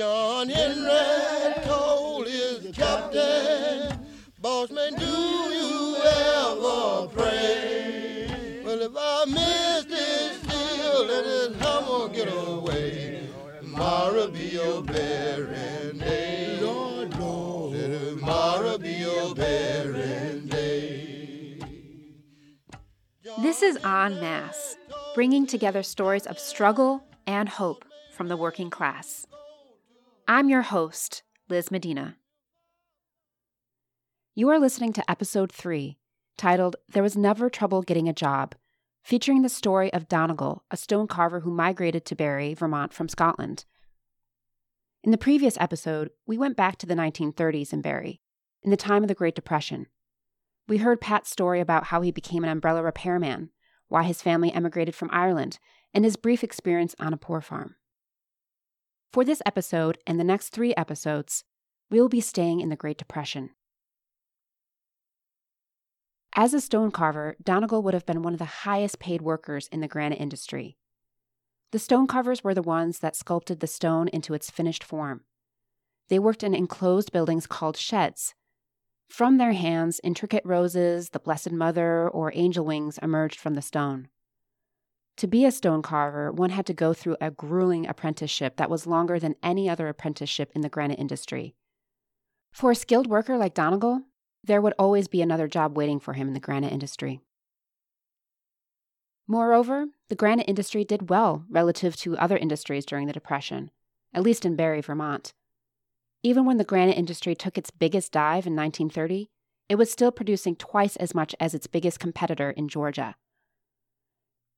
John Henry told his captain, Bossman, do you ever pray? Well, if I miss this deal, let this hammer get away. Tomorrow be your burying day. Lord, Lord. Tomorrow be your burying day. This is En Masse, bringing together stories of struggle and hope from the working class. I'm your host, Liz Medina. You are listening to episode 3, titled There Was Never Trouble Getting a Job, featuring the story of Donegal, a stone carver who migrated to Barre, Vermont from Scotland. In the previous episode, we went back to the 1930s in Barre, in the time of the Great Depression. We heard Pat's story about how he became an umbrella repairman, why his family emigrated from Ireland, and his brief experience on a poor farm. For this episode and the next three episodes, we will be staying in the Great Depression. As a stone carver, Donegal would have been one of the highest paid workers in the granite industry. The stone carvers were the ones that sculpted the stone into its finished form. They worked in enclosed buildings called sheds. From their hands, intricate roses, the Blessed Mother, or angel wings emerged from the stone. To be a stone carver, one had to go through a grueling apprenticeship that was longer than any other apprenticeship in the granite industry. For a skilled worker like Donegal, there would always be another job waiting for him in the granite industry. Moreover, the granite industry did well relative to other industries during the Depression, at least in Barre, Vermont. Even when the granite industry took its biggest dive in 1930, it was still producing twice as much as its biggest competitor in Georgia.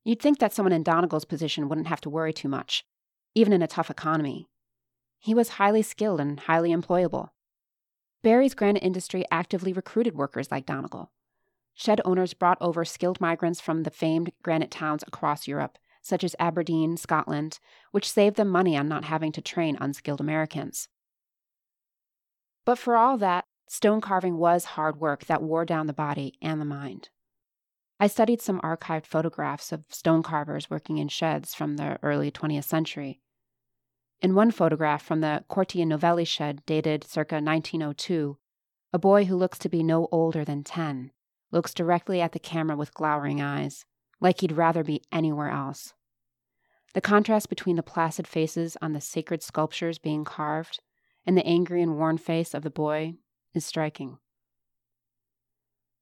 You'd think that someone in Donegal's position wouldn't have to worry too much, even in a tough economy. He was highly skilled and highly employable. Barre's granite industry actively recruited workers like Donegal. Shed owners brought over skilled migrants from the famed granite towns across Europe, such as Aberdeen, Scotland, which saved them money on not having to train unskilled Americans. But for all that, stone carving was hard work that wore down the body and the mind. I studied some archived photographs of stone carvers working in sheds from the early 20th century. In one photograph from the Corti Novelli shed dated circa 1902, a boy who looks to be no older than 10 looks directly at the camera with glowering eyes, like he'd rather be anywhere else. The contrast between the placid faces on the sacred sculptures being carved and the angry and worn face of the boy is striking.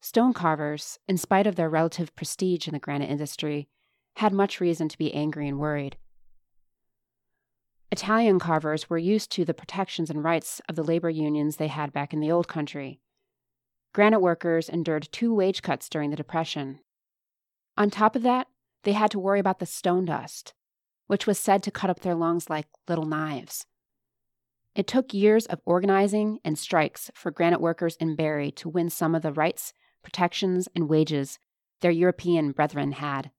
Stone carvers, in spite of their relative prestige in the granite industry, had much reason to be angry and worried. Italian carvers were used to the protections and rights of the labor unions they had back in the old country. Granite workers endured two wage cuts during the Depression. On top of that, they had to worry about the stone dust, which was said to cut up their lungs like little knives. It took years of organizing and strikes for granite workers in Barre to win some of the rights protections, and wages their European brethren had.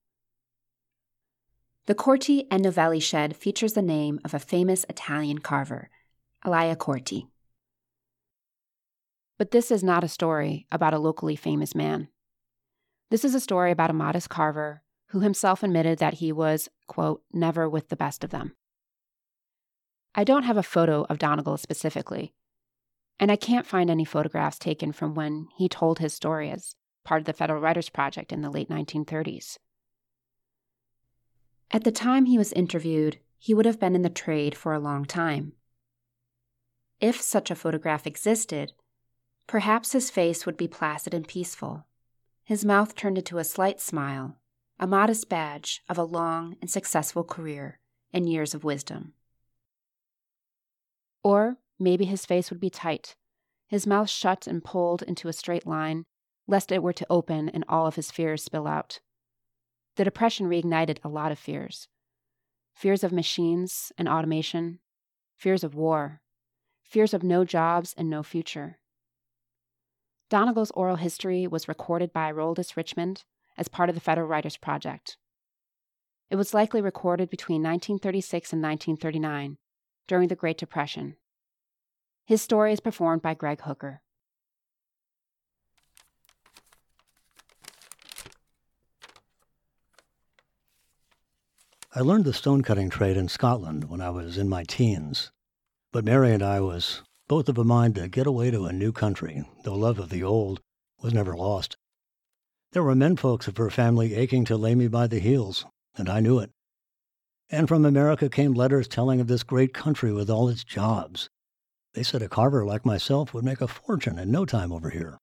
The Corti and Novelli shed features the name of a famous Italian carver, Elia Corti. But this is not a story about a locally famous man. This is a story about a modest carver who himself admitted that he was, quote, never with the best of them. I don't have a photo of Donegal specifically, and I can't find any photographs taken from when he told his story as part of the Federal Writers Project in the late 1930s. At the time he was interviewed, he would have been in the trade for a long time. If such a photograph existed, perhaps his face would be placid and peaceful, his mouth turned into a slight smile, a modest badge of a long and successful career and years of wisdom. Or Maybe his face would be tight, his mouth shut and pulled into a straight line, lest it were to open and all of his fears spill out. The Depression reignited a lot of fears fears of machines and automation, fears of war, fears of no jobs and no future. Donegal's oral history was recorded by Roaldus Richmond as part of the Federal Writers Project. It was likely recorded between 1936 and 1939, during the Great Depression. His story is performed by Greg Hooker. I learned the stone cutting trade in Scotland when I was in my teens. But Mary and I was both of a mind to get away to a new country, though love of the old was never lost. There were men folks of her family aching to lay me by the heels, and I knew it. And from America came letters telling of this great country with all its jobs. They said a carver like myself would make a fortune in no time over here.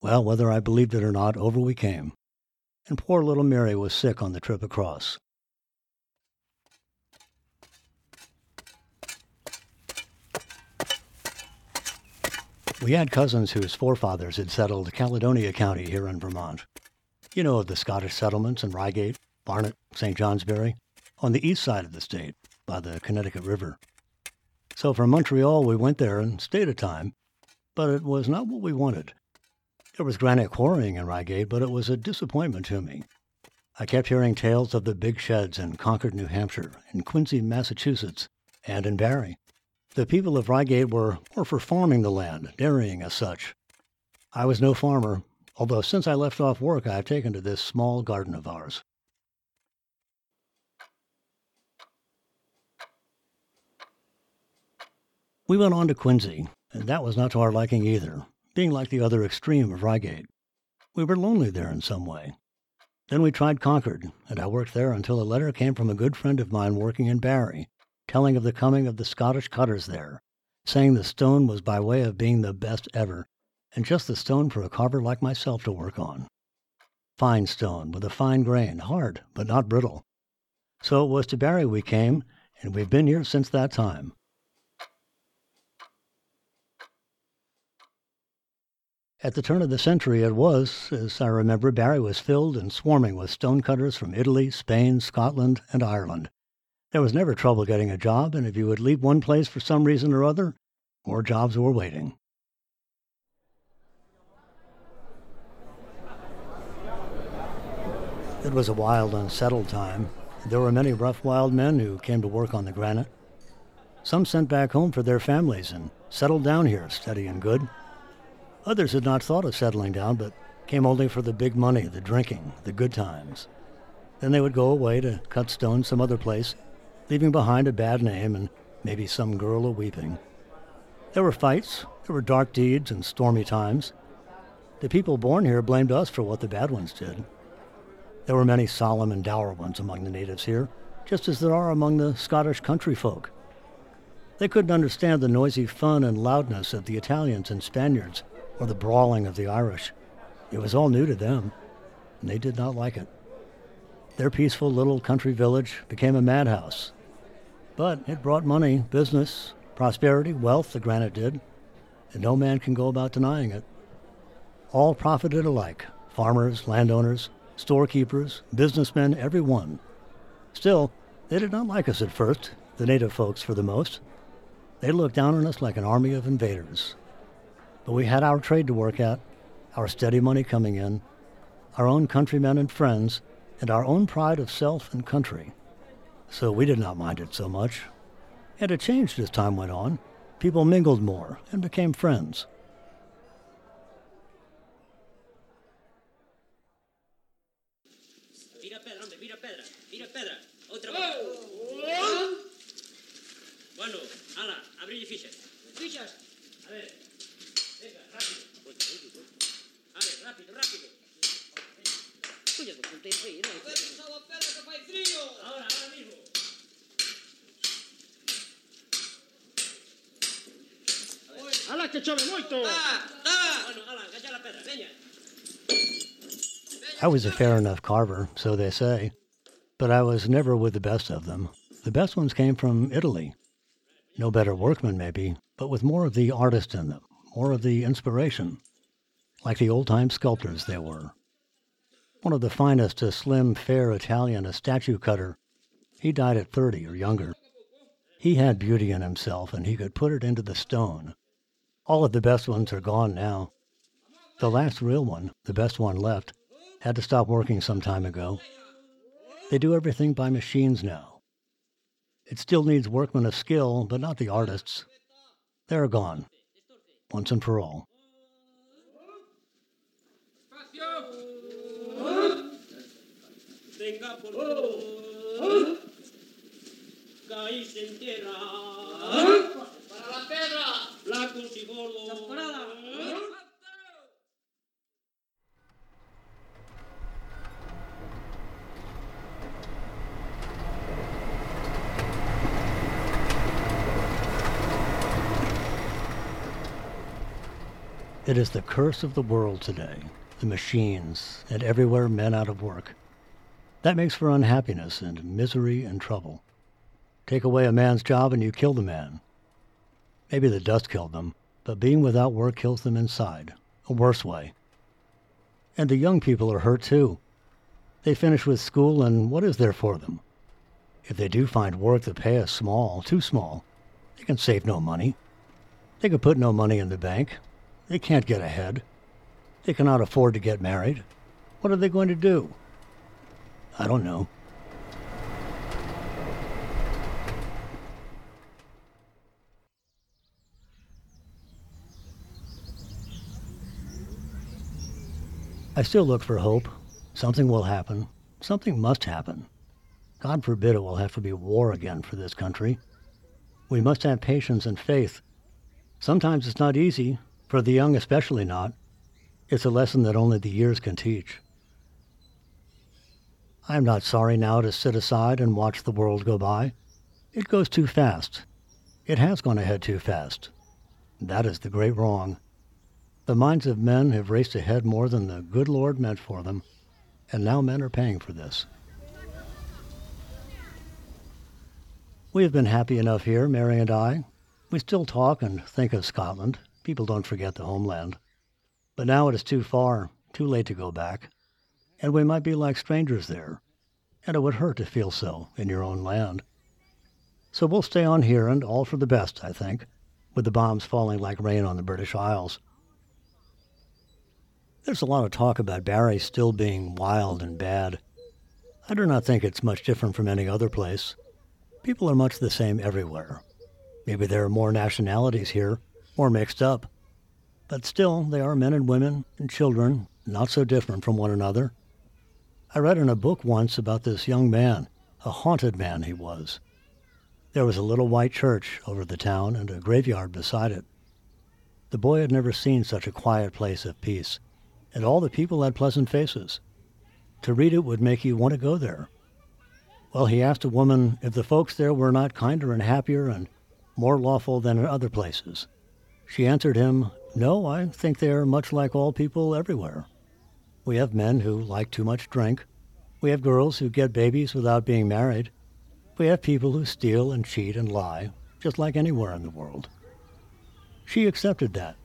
Well, whether I believed it or not, over we came. And poor little Mary was sick on the trip across. We had cousins whose forefathers had settled Caledonia County here in Vermont. You know of the Scottish settlements in Ryegate, Barnet, St. Johnsbury, on the east side of the state, by the Connecticut River. So from Montreal, we went there and stayed a time, but it was not what we wanted. There was granite quarrying in Ryegate, but it was a disappointment to me. I kept hearing tales of the big sheds in Concord, New Hampshire, in Quincy, Massachusetts, and in Barre. The people of Ryegate were more for farming the land, dairying as such. I was no farmer, although since I left off work I have taken to this small garden of ours. We went on to Quincy, and that was not to our liking either, being like the other extreme of Ryegate. We were lonely there in some way. Then we tried Concord, and I worked there until a letter came from a good friend of mine working in Barre, telling of the coming of the Scottish cutters there, saying the stone was by way of being the best ever, and just the stone for a carver like myself to work on. Fine stone, with a fine grain, hard, but not brittle. So it was to Barre we came, and we've been here since that time. At the turn of the century, it was, as I remember, Barre was filled and swarming with stonecutters from Italy, Spain, Scotland, and Ireland. There was never trouble getting a job, and if you would leave one place for some reason or other, more jobs were waiting. It was a wild, unsettled time. There were many rough, wild men who came to work on the granite. Some sent back home for their families and settled down here, steady and good. Others had not thought of settling down, but came only for the big money, the drinking, the good times. Then they would go away to cut stone some other place, leaving behind a bad name and maybe some girl a weeping. There were fights, there were dark deeds and stormy times. The people born here blamed us for what the bad ones did. There were many solemn and dour ones among the natives here, just as there are among the Scottish country folk. They couldn't understand the noisy fun and loudness of the Italians and Spaniards or the brawling of the Irish. It was all new to them, and they did not like it. Their peaceful little country village became a madhouse. But it brought money, business, prosperity, wealth, the granite did, and no man can go about denying it. All profited alike farmers, landowners, storekeepers, businessmen, every one. Still, they did not like us at first, the native folks for the most. They looked down on us like an army of invaders. But we had our trade to work at, our steady money coming in, our own countrymen and friends, and our own pride of self and country. So we did not mind it so much. And it changed as time went on. People mingled more and became friends. Coño, que puta enfrío. Ahora, ahora mismo. ¡Hala, que chove moito! Ah, ah. Bueno, ala, gacha la pedra, veña. I was a fair enough carver, so they say, but I was never with the best of them. The best ones came from Italy. No better workmen, maybe, but with more of the artist in them, more of the inspiration, like the old time sculptors they were. One of the finest, a slim, fair Italian, a statue cutter. He died at 30 or younger. He had beauty in himself, and he could put it into the stone. All of the best ones are gone now. The last real one, the best one left, had to stop working some time ago. They do everything by machines now. It still needs workmen of skill, but not the artists. They're gone, once and for all. Venga, por oh. favor. Ah. blanca y se entierra. Para la pedra. Flacos y gordos. It is the curse of the world today, the machines, and everywhere men out of work. That makes for unhappiness and misery and trouble. Take away a man's job and you kill the man. Maybe the dust killed them, but being without work kills them inside, a worse way. And the young people are hurt too. They finish with school, and what is there for them? If they do find work, the pay is small, too small. They can save no money. They can put no money in the bank. They can't get ahead. They cannot afford to get married. What are they going to do? I don't know. I still look for hope. Something will happen. Something must happen. God forbid it will have to be war again for this country. We must have patience and faith. Sometimes it's not easy, for the young especially not. It's a lesson that only the years can teach. I am not sorry now to sit aside and watch the world go by. It goes too fast. It has gone ahead too fast. That is the great wrong. The minds of men have raced ahead more than the good Lord meant for them, and now men are paying for this. We have been happy enough here, Mary and I. We still talk and think of Scotland. People don't forget the homeland. But now it is too far, too late to go back, and we might be like strangers there, and it would hurt to feel so in your own land. So we'll stay on here, and all for the best, I think, with the bombs falling like rain on the British Isles. There's a lot of talk about Barre still being wild and bad. I do not think it's much different from any other place. People are much the same everywhere. Maybe there are more nationalities here, more mixed up. But still, they are men and women and children, not so different from one another. I read in a book once about this young man, a haunted man he was. There was a little white church over the town and a graveyard beside it. The boy had never seen such a quiet place of peace and all the people had pleasant faces. To read it would make you want to go there. Well, he asked a woman if the folks there were not kinder and happier and more lawful than in other places. She answered him, No, I think they are much like all people everywhere. We have men who like too much drink. We have girls who get babies without being married. We have people who steal and cheat and lie, just like anywhere in the world. She accepted that,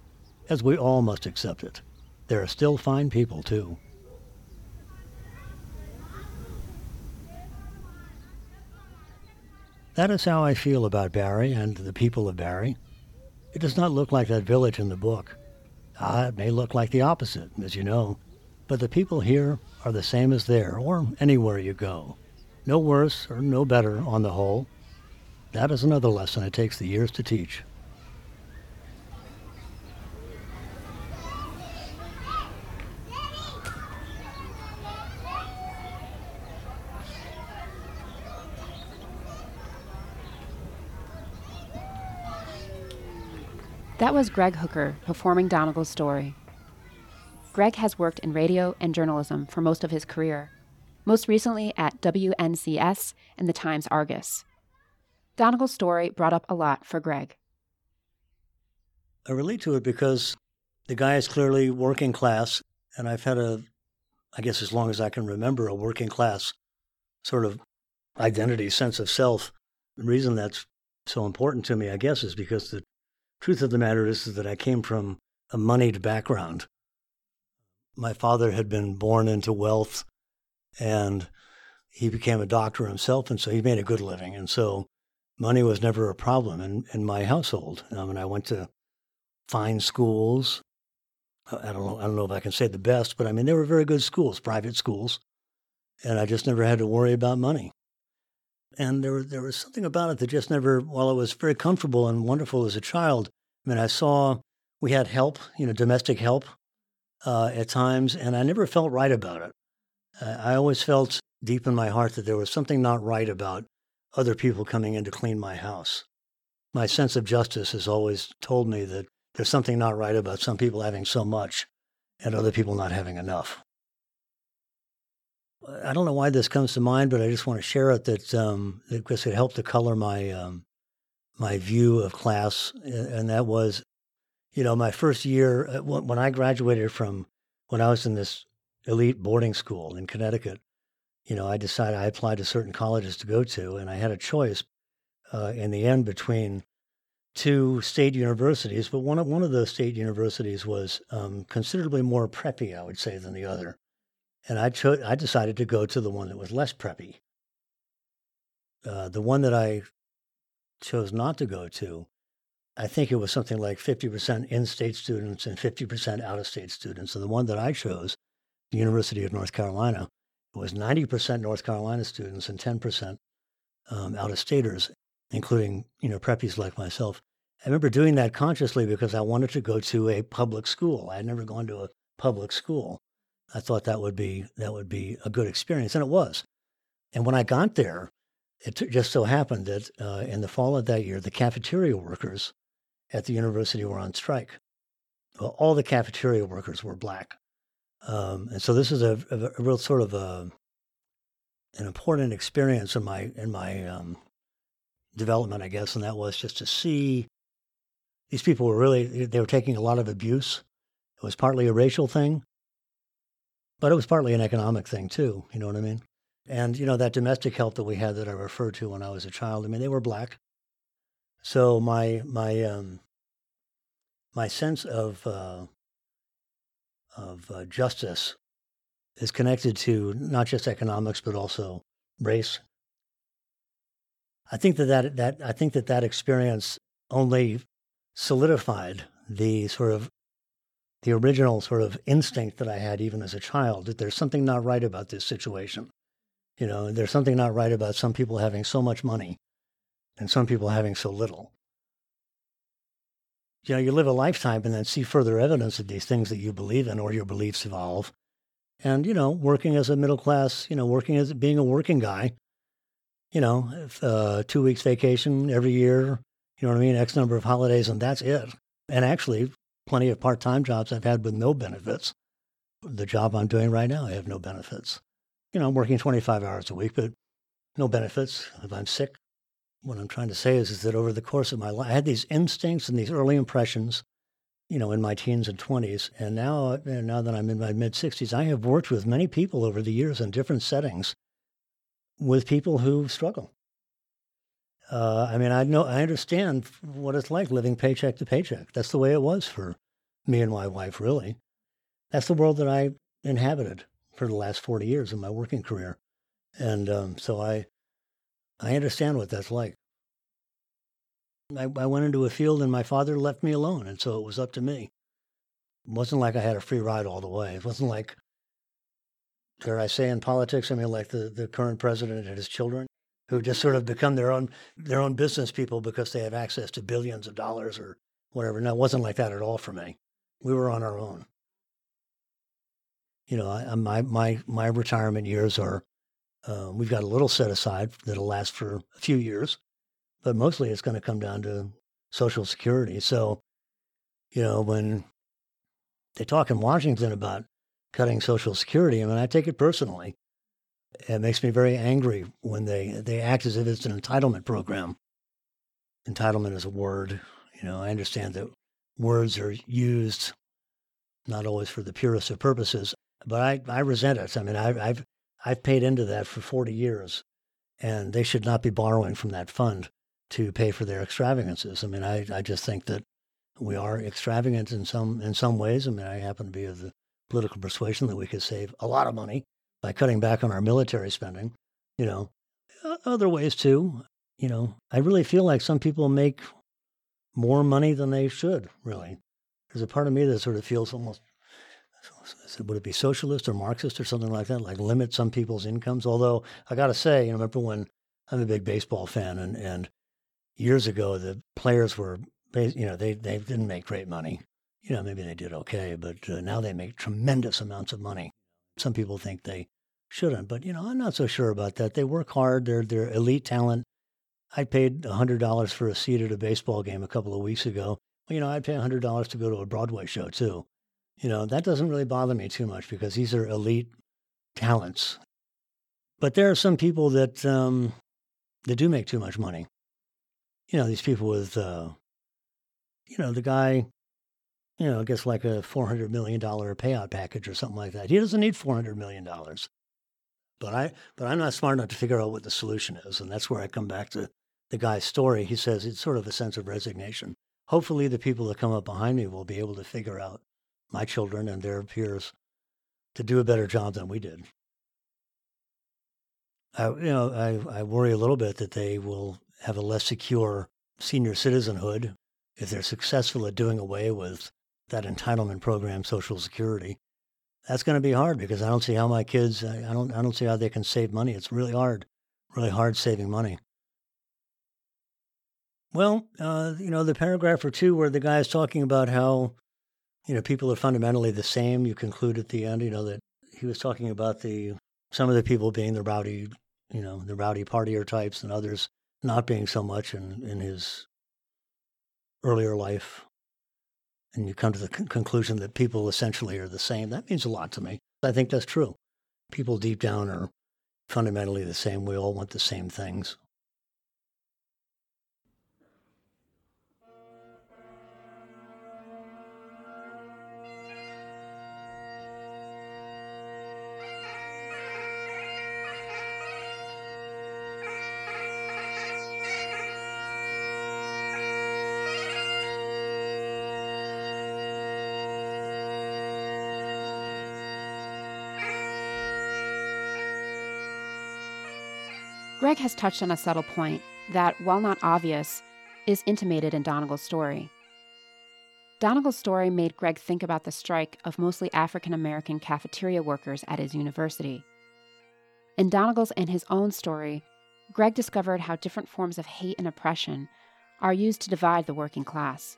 as we all must accept it. There are still fine people, too. That is how I feel about Barre and the people of Barre. It does not look like that village in the book. Ah, it may look like the opposite, as you know, but the people here are the same as there, or anywhere you go. No worse or no better on the whole. That is another lesson it takes the years to teach. That was Greg Hooker performing Donegal's story. Greg has worked in radio and journalism for most of his career, most recently at WNCS and the Times Argus. Donegal's story brought up a lot for Greg. I relate to it because the guy is clearly working class, and I've had a, I guess as long as I can remember, a working class sort of identity, sense of self. The reason that's so important to me, I guess, is because the truth of the matter is, that I came from a moneyed background. My father had been born into wealth and he became a doctor himself, and so he made a good living. And so money was never a problem in, in my household. Um, I mean, I went to fine schools. Uh, I don't know. I don't know if I can say the best, but I mean they were very good schools, private schools, and I just never had to worry about money and there there was something about it that just never. While it was very comfortable and wonderful as a child, I mean, I saw we had help, you know, domestic help uh, at times, and I never felt right about it. Uh, I always felt deep in my heart that there was something not right about other people coming in to clean my house. My sense of justice has always told me that there's something not right about some people having so much and other people not having enough. I don't know why this comes to mind, but I just want to share it that um, because it helped to color my um, my view of class, and that was, you know, my first year uh, when I graduated from when I was in this elite boarding school in Connecticut. You know, I decided I applied to certain colleges to go to, and I had a choice uh, in the end between two state universities, but one of one of those state universities was um, considerably more preppy, I would say, than the other and I chose. I decided to go to the one that was less preppy. Uh, the one that I chose not to go to, I think it was something like 50% in-state students and 50% out-of-state students. And the one that I chose, the University of North Carolina, was 90% North Carolina students and 10% um, out-of-staters, including you know preppies like myself. I remember doing that consciously because I wanted to go to a public school. I had never gone to a public school. I thought that would be that would be a good experience, and it was. And when I got there, it just so happened that uh, in the fall of that year, the cafeteria workers at the university were on strike. Well, all the cafeteria workers were black, um, and so this is a, a, a, real sort of a, an important experience in my in my um, development, I guess, and that was just to see these people were really they were taking a lot of abuse. It was partly a racial thing, but it was partly an economic thing too. You know what I mean? And you know that domestic help that we had that I referred to when I was a child. I mean, they were black. So my my um, my sense of uh, of uh, justice is connected to not just economics but also race. I think that, that that I think that that experience only solidified the sort of the original sort of instinct that I had even as a child that there's something not right about this situation. You know, there's something not right about some people having so much money and some people having so little. You know, you live a lifetime and then see further evidence of these things that you believe in or your beliefs evolve. And, you know, working as a middle class, you know, working as being a working guy, you know, if, uh, two weeks vacation every year, you know what I mean? X number of holidays, and that's it. And actually, plenty of part time jobs I've had with no benefits. The job I'm doing right now, I have no benefits. You know, I'm working 25 hours a week, but no benefits if I'm sick. What I'm trying to say is, is that over the course of my life, I had these instincts and these early impressions, you know, in my teens and 20s. And now, now that I'm in my mid 60s, I have worked with many people over the years in different settings with people who struggle. Uh, I mean, I know I understand what it's like living paycheck to paycheck. That's the way it was for me and my wife. Really, that's the world that I inhabited for the last forty years of my working career, and um, so I I understand what that's like. I, I went into a field and my father left me alone, and so it was up to me. It wasn't like I had a free ride all the way. It wasn't like, dare I say, in politics, I mean, like the, the current president and his children who just sort of become their own their own business people because they have access to billions of dollars or whatever. No, it wasn't like that at all for me. We were on our own. You know, I, my my my retirement years are uh, we've got a little set aside that'll last for a few years, but mostly it's going to come down to Social Security. So, you know, when they talk in Washington about cutting Social Security, I mean, I take it personally it makes me very angry when they, they act as if it's an entitlement program. Entitlement is a word. You know, I understand that words are used not always for the purest of purposes, but I, I resent it. I mean, I, I've, I've paid into that for 40 years, and they should not be borrowing from that fund to pay for their extravagances. I mean, I, I just think that we are extravagant in some in some ways. I mean, I happen to be of the political persuasion that we could save a lot of money by cutting back on our military spending. You know, other ways too. You know, I really feel like some people make more money than they should. Really, there's a part of me that sort of feels almost would it be socialist or Marxist or something like that? Like limit some people's incomes. Although I got to say, you know, remember when I'm a big baseball fan, and and years ago the players were, you know, they they didn't make great money. You know, maybe they did okay, but uh, now they make tremendous amounts of money. Some people think they shouldn't, but you know, I'm not so sure about that. They work hard. They're they're elite talent. I paid $100 for a seat at a baseball game a couple of weeks ago. You know, I'd pay $100 to go to a Broadway show too. You know, that doesn't really bother me too much because these are elite talents. But there are some people that um, that do make too much money. You know, these people with, uh, you know, the guy, you know, gets like a $400 million payout package or something like that. He doesn't need $400 million. But I, but I'm not smart enough to figure out what the solution is, and that's where I come back to the guy's story. He says it's sort of a sense of resignation. Hopefully, the people that come up behind me will be able to figure out my children and their peers to do a better job than we did. I, you know, I, I worry a little bit that they will have a less secure senior citizenhood if they're successful at doing away with that entitlement program, Social Security. That's going to be hard because I don't see how my kids, I, I don't, I don't see how they can save money. It's really hard, really hard saving money. Well, uh, you know, the paragraph or two where the guy is talking about how, you know, people are fundamentally the same. You conclude at the end, you know, that he was talking about the some of the people being the rowdy, you know, the rowdy partier types, and others not being so much in in his earlier life. And you come to the con- conclusion that people essentially are the same. That means a lot to me. I think that's true. People deep down are fundamentally the same. We all want the same things. Greg has touched on a subtle point that, while not obvious, is intimated in Donegal's story. Donegal's story made Greg think about the strike of mostly African American cafeteria workers at his university. In Donegal's and his own story, Greg discovered how different forms of hate and oppression are used to divide the working class.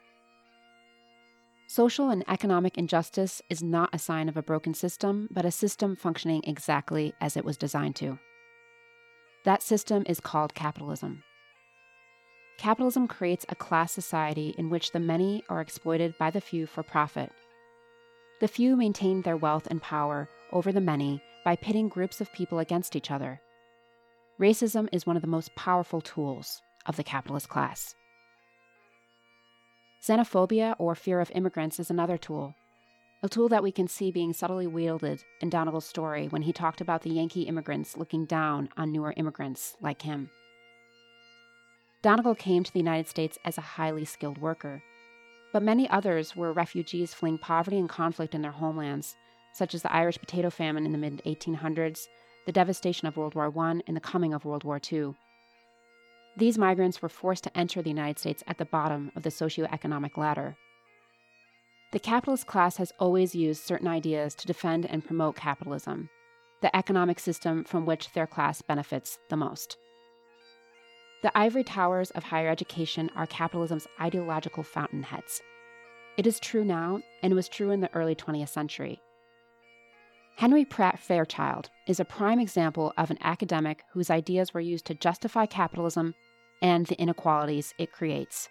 Social and economic injustice is not a sign of a broken system, but a system functioning exactly as it was designed to. That system is called capitalism. Capitalism creates a class society in which the many are exploited by the few for profit. The few maintain their wealth and power over the many by pitting groups of people against each other. Racism is one of the most powerful tools of the capitalist class. Xenophobia or fear of immigrants is another tool a tool that we can see being subtly wielded in Donegal's story when he talked about the Yankee immigrants looking down on newer immigrants like him. Donegal came to the United States as a highly skilled worker, but many others were refugees fleeing poverty and conflict in their homelands, such as the Irish potato famine in the mid 1800s, the devastation of World War I, and the coming of World War II. These migrants were forced to enter the United States at the bottom of the socioeconomic ladder. The capitalist class has always used certain ideas to defend and promote capitalism, the economic system from which their class benefits the most. The ivory towers of higher education are capitalism's ideological fountainheads. It is true now, and was true in the early 20th century. Henry Pratt Fairchild is a prime example of an academic whose ideas were used to justify capitalism and the inequalities it creates.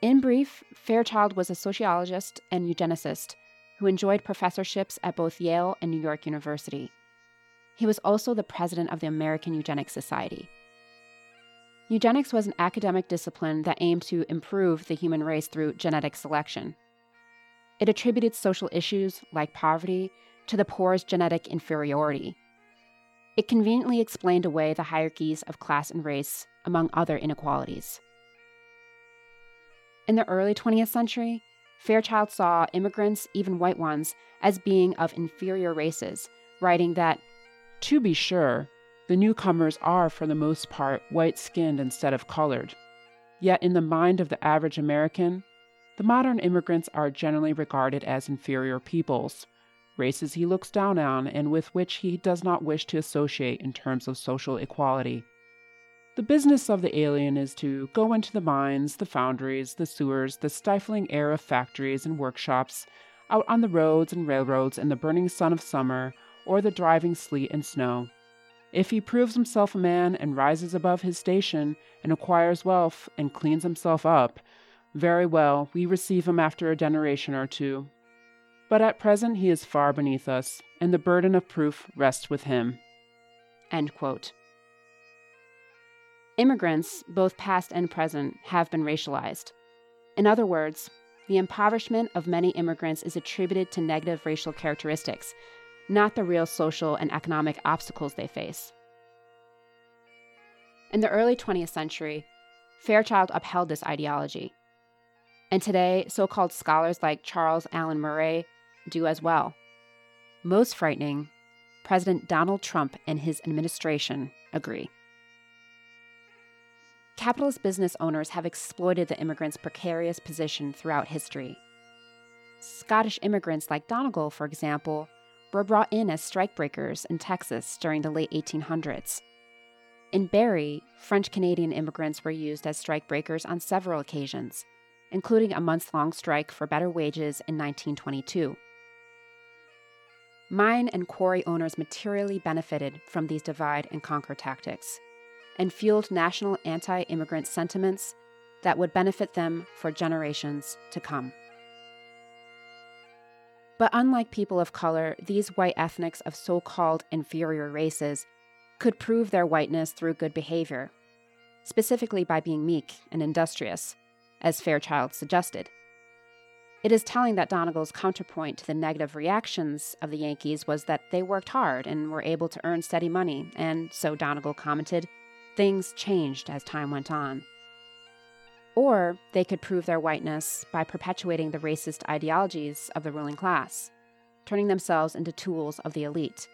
In brief, Fairchild was a sociologist and eugenicist who enjoyed professorships at both Yale and New York University. He was also the president of the American Eugenics Society. Eugenics was an academic discipline that aimed to improve the human race through genetic selection. It attributed social issues like poverty to the poor's genetic inferiority. It conveniently explained away the hierarchies of class and race, among other inequalities. In the early 20th century, Fairchild saw immigrants, even white ones, as being of inferior races, writing that, To be sure, the newcomers are for the most part white skinned instead of colored. Yet, in the mind of the average American, the modern immigrants are generally regarded as inferior peoples, races he looks down on and with which he does not wish to associate in terms of social equality. The business of the alien is to go into the mines, the foundries, the sewers, the stifling air of factories and workshops, out on the roads and railroads in the burning sun of summer or the driving sleet and snow. If he proves himself a man and rises above his station and acquires wealth and cleans himself up, very well, we receive him after a generation or two. But at present he is far beneath us, and the burden of proof rests with him. End quote. Immigrants, both past and present, have been racialized. In other words, the impoverishment of many immigrants is attributed to negative racial characteristics, not the real social and economic obstacles they face. In the early 20th century, Fairchild upheld this ideology. And today, so called scholars like Charles Alan Murray do as well. Most frightening, President Donald Trump and his administration agree. Capitalist business owners have exploited the immigrants' precarious position throughout history. Scottish immigrants like Donegal, for example, were brought in as strikebreakers in Texas during the late 1800s. In Barre, French Canadian immigrants were used as strikebreakers on several occasions, including a months long strike for better wages in 1922. Mine and quarry owners materially benefited from these divide and conquer tactics and fueled national anti immigrant sentiments that would benefit them for generations to come. But unlike people of color, these white ethnics of so called inferior races could prove their whiteness through good behavior, specifically by being meek and industrious, as Fairchild suggested. It is telling that Donegal's counterpoint to the negative reactions of the Yankees was that they worked hard and were able to earn steady money, and so Donegal commented, things changed as time went on. Or they could prove their whiteness by perpetuating the racist ideologies of the ruling class, turning themselves into tools of the elite.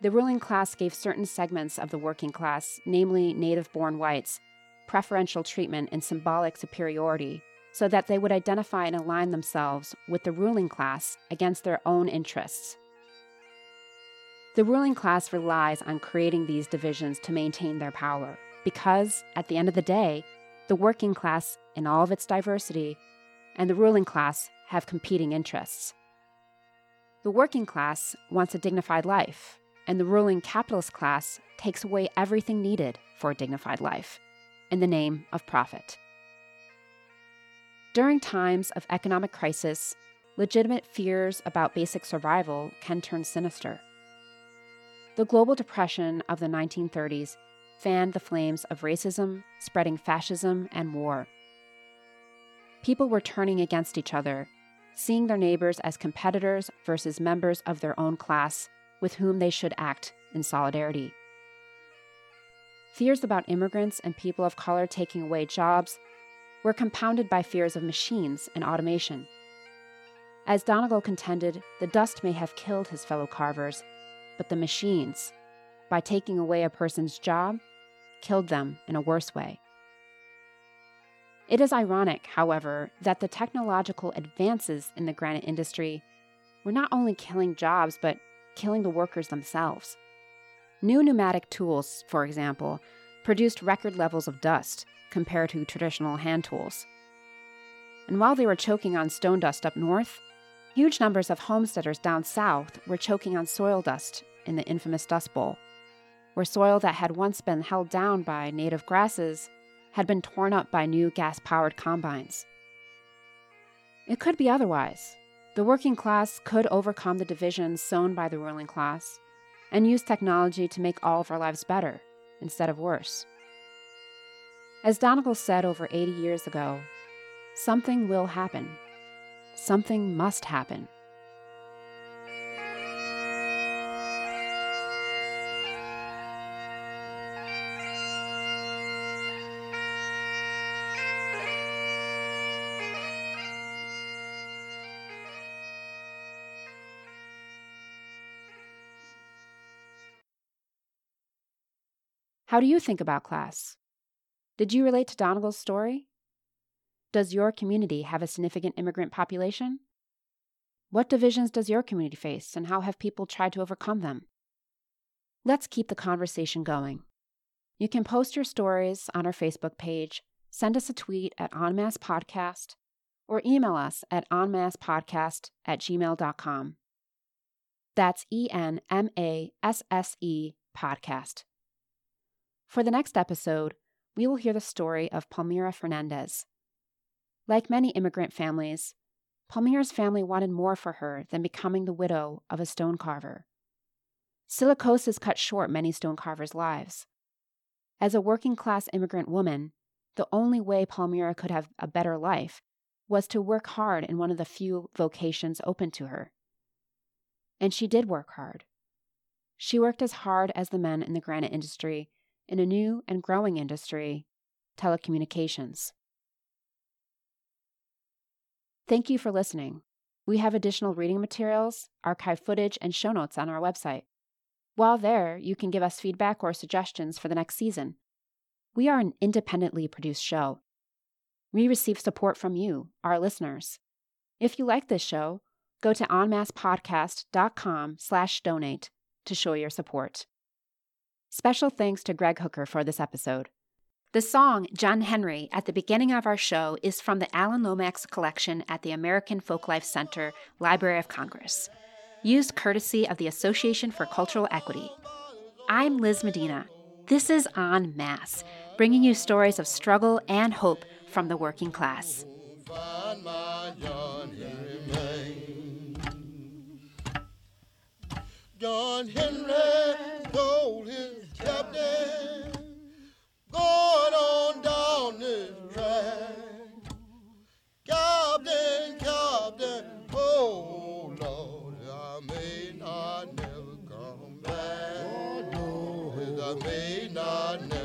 The ruling class gave certain segments of the working class, namely native born whites, preferential treatment and symbolic superiority so that they would identify and align themselves with the ruling class against their own interests. The ruling class relies on creating these divisions to maintain their power, because, at the end of the day, the working class, in all of its diversity, and the ruling class have competing interests. The working class wants a dignified life, and the ruling capitalist class takes away everything needed for a dignified life in the name of profit. During times of economic crisis, legitimate fears about basic survival can turn sinister. The global depression of the 1930s fanned the flames of racism, spreading fascism, and war. People were turning against each other, seeing their neighbors as competitors versus members of their own class with whom they should act in solidarity. Fears about immigrants and people of color taking away jobs were compounded by fears of machines and automation. As Donegal contended, the dust may have killed his fellow carvers, but the machines, by taking away a person's job, killed them in a worse way. It is ironic, however, that the technological advances in the granite industry were not only killing jobs, but killing the workers themselves. New pneumatic tools, for example, produced record levels of dust, compared to traditional hand tools. And while they were choking on stone dust up north, huge numbers of homesteaders down south were choking on soil dust in the infamous Dust Bowl, where soil that had once been held down by native grasses had been torn up by new gas powered combines. It could be otherwise. The working class could overcome the divisions sown by the ruling class and use technology to make all of our lives better instead of worse. As Donegal said over 80 years ago, something will happen. Something must happen. How do you think about class? Did you relate to Donegal's story? Does your community have a significant immigrant population? What divisions does your community face, and how have people tried to overcome them? Let's keep the conversation going. You can post your stories on our Facebook page, send us a tweet at enmassepodcast, or email us at enmassepodcast at gmail.com. That's E N M A S S E podcast. For the next episode, we will hear the story of Palmira Fernandez. Like many immigrant families, Palmira's family wanted more for her than becoming the widow of a stone carver. Silicosis cut short many stone carvers' lives. As a working class immigrant woman, the only way Palmira could have a better life was to work hard in one of the few vocations open to her. And she did work hard. She worked as hard as the men in the granite industry in a new and growing industry, telecommunications. Thank you for listening. We have additional reading materials, archive footage, and show notes on our website. While there, you can give us feedback or suggestions for the next season. We are an independently produced show. We receive support from you, our listeners. If you like this show, go to enmassepodcast.com slash donate to show your support. Special thanks to Greg Hooker for this episode. The song John Henry at the beginning of our show is from the Alan Lomax collection at the American Folklife Center, Library of Congress, used courtesy of the Association for Cultural Equity. I'm Liz Medina. This is En Masse, bringing you stories of struggle and hope from the working class. John Henry told his Going on down this track. Captain, Captain, oh Lord, I may not never come back. Oh, no, I may not never.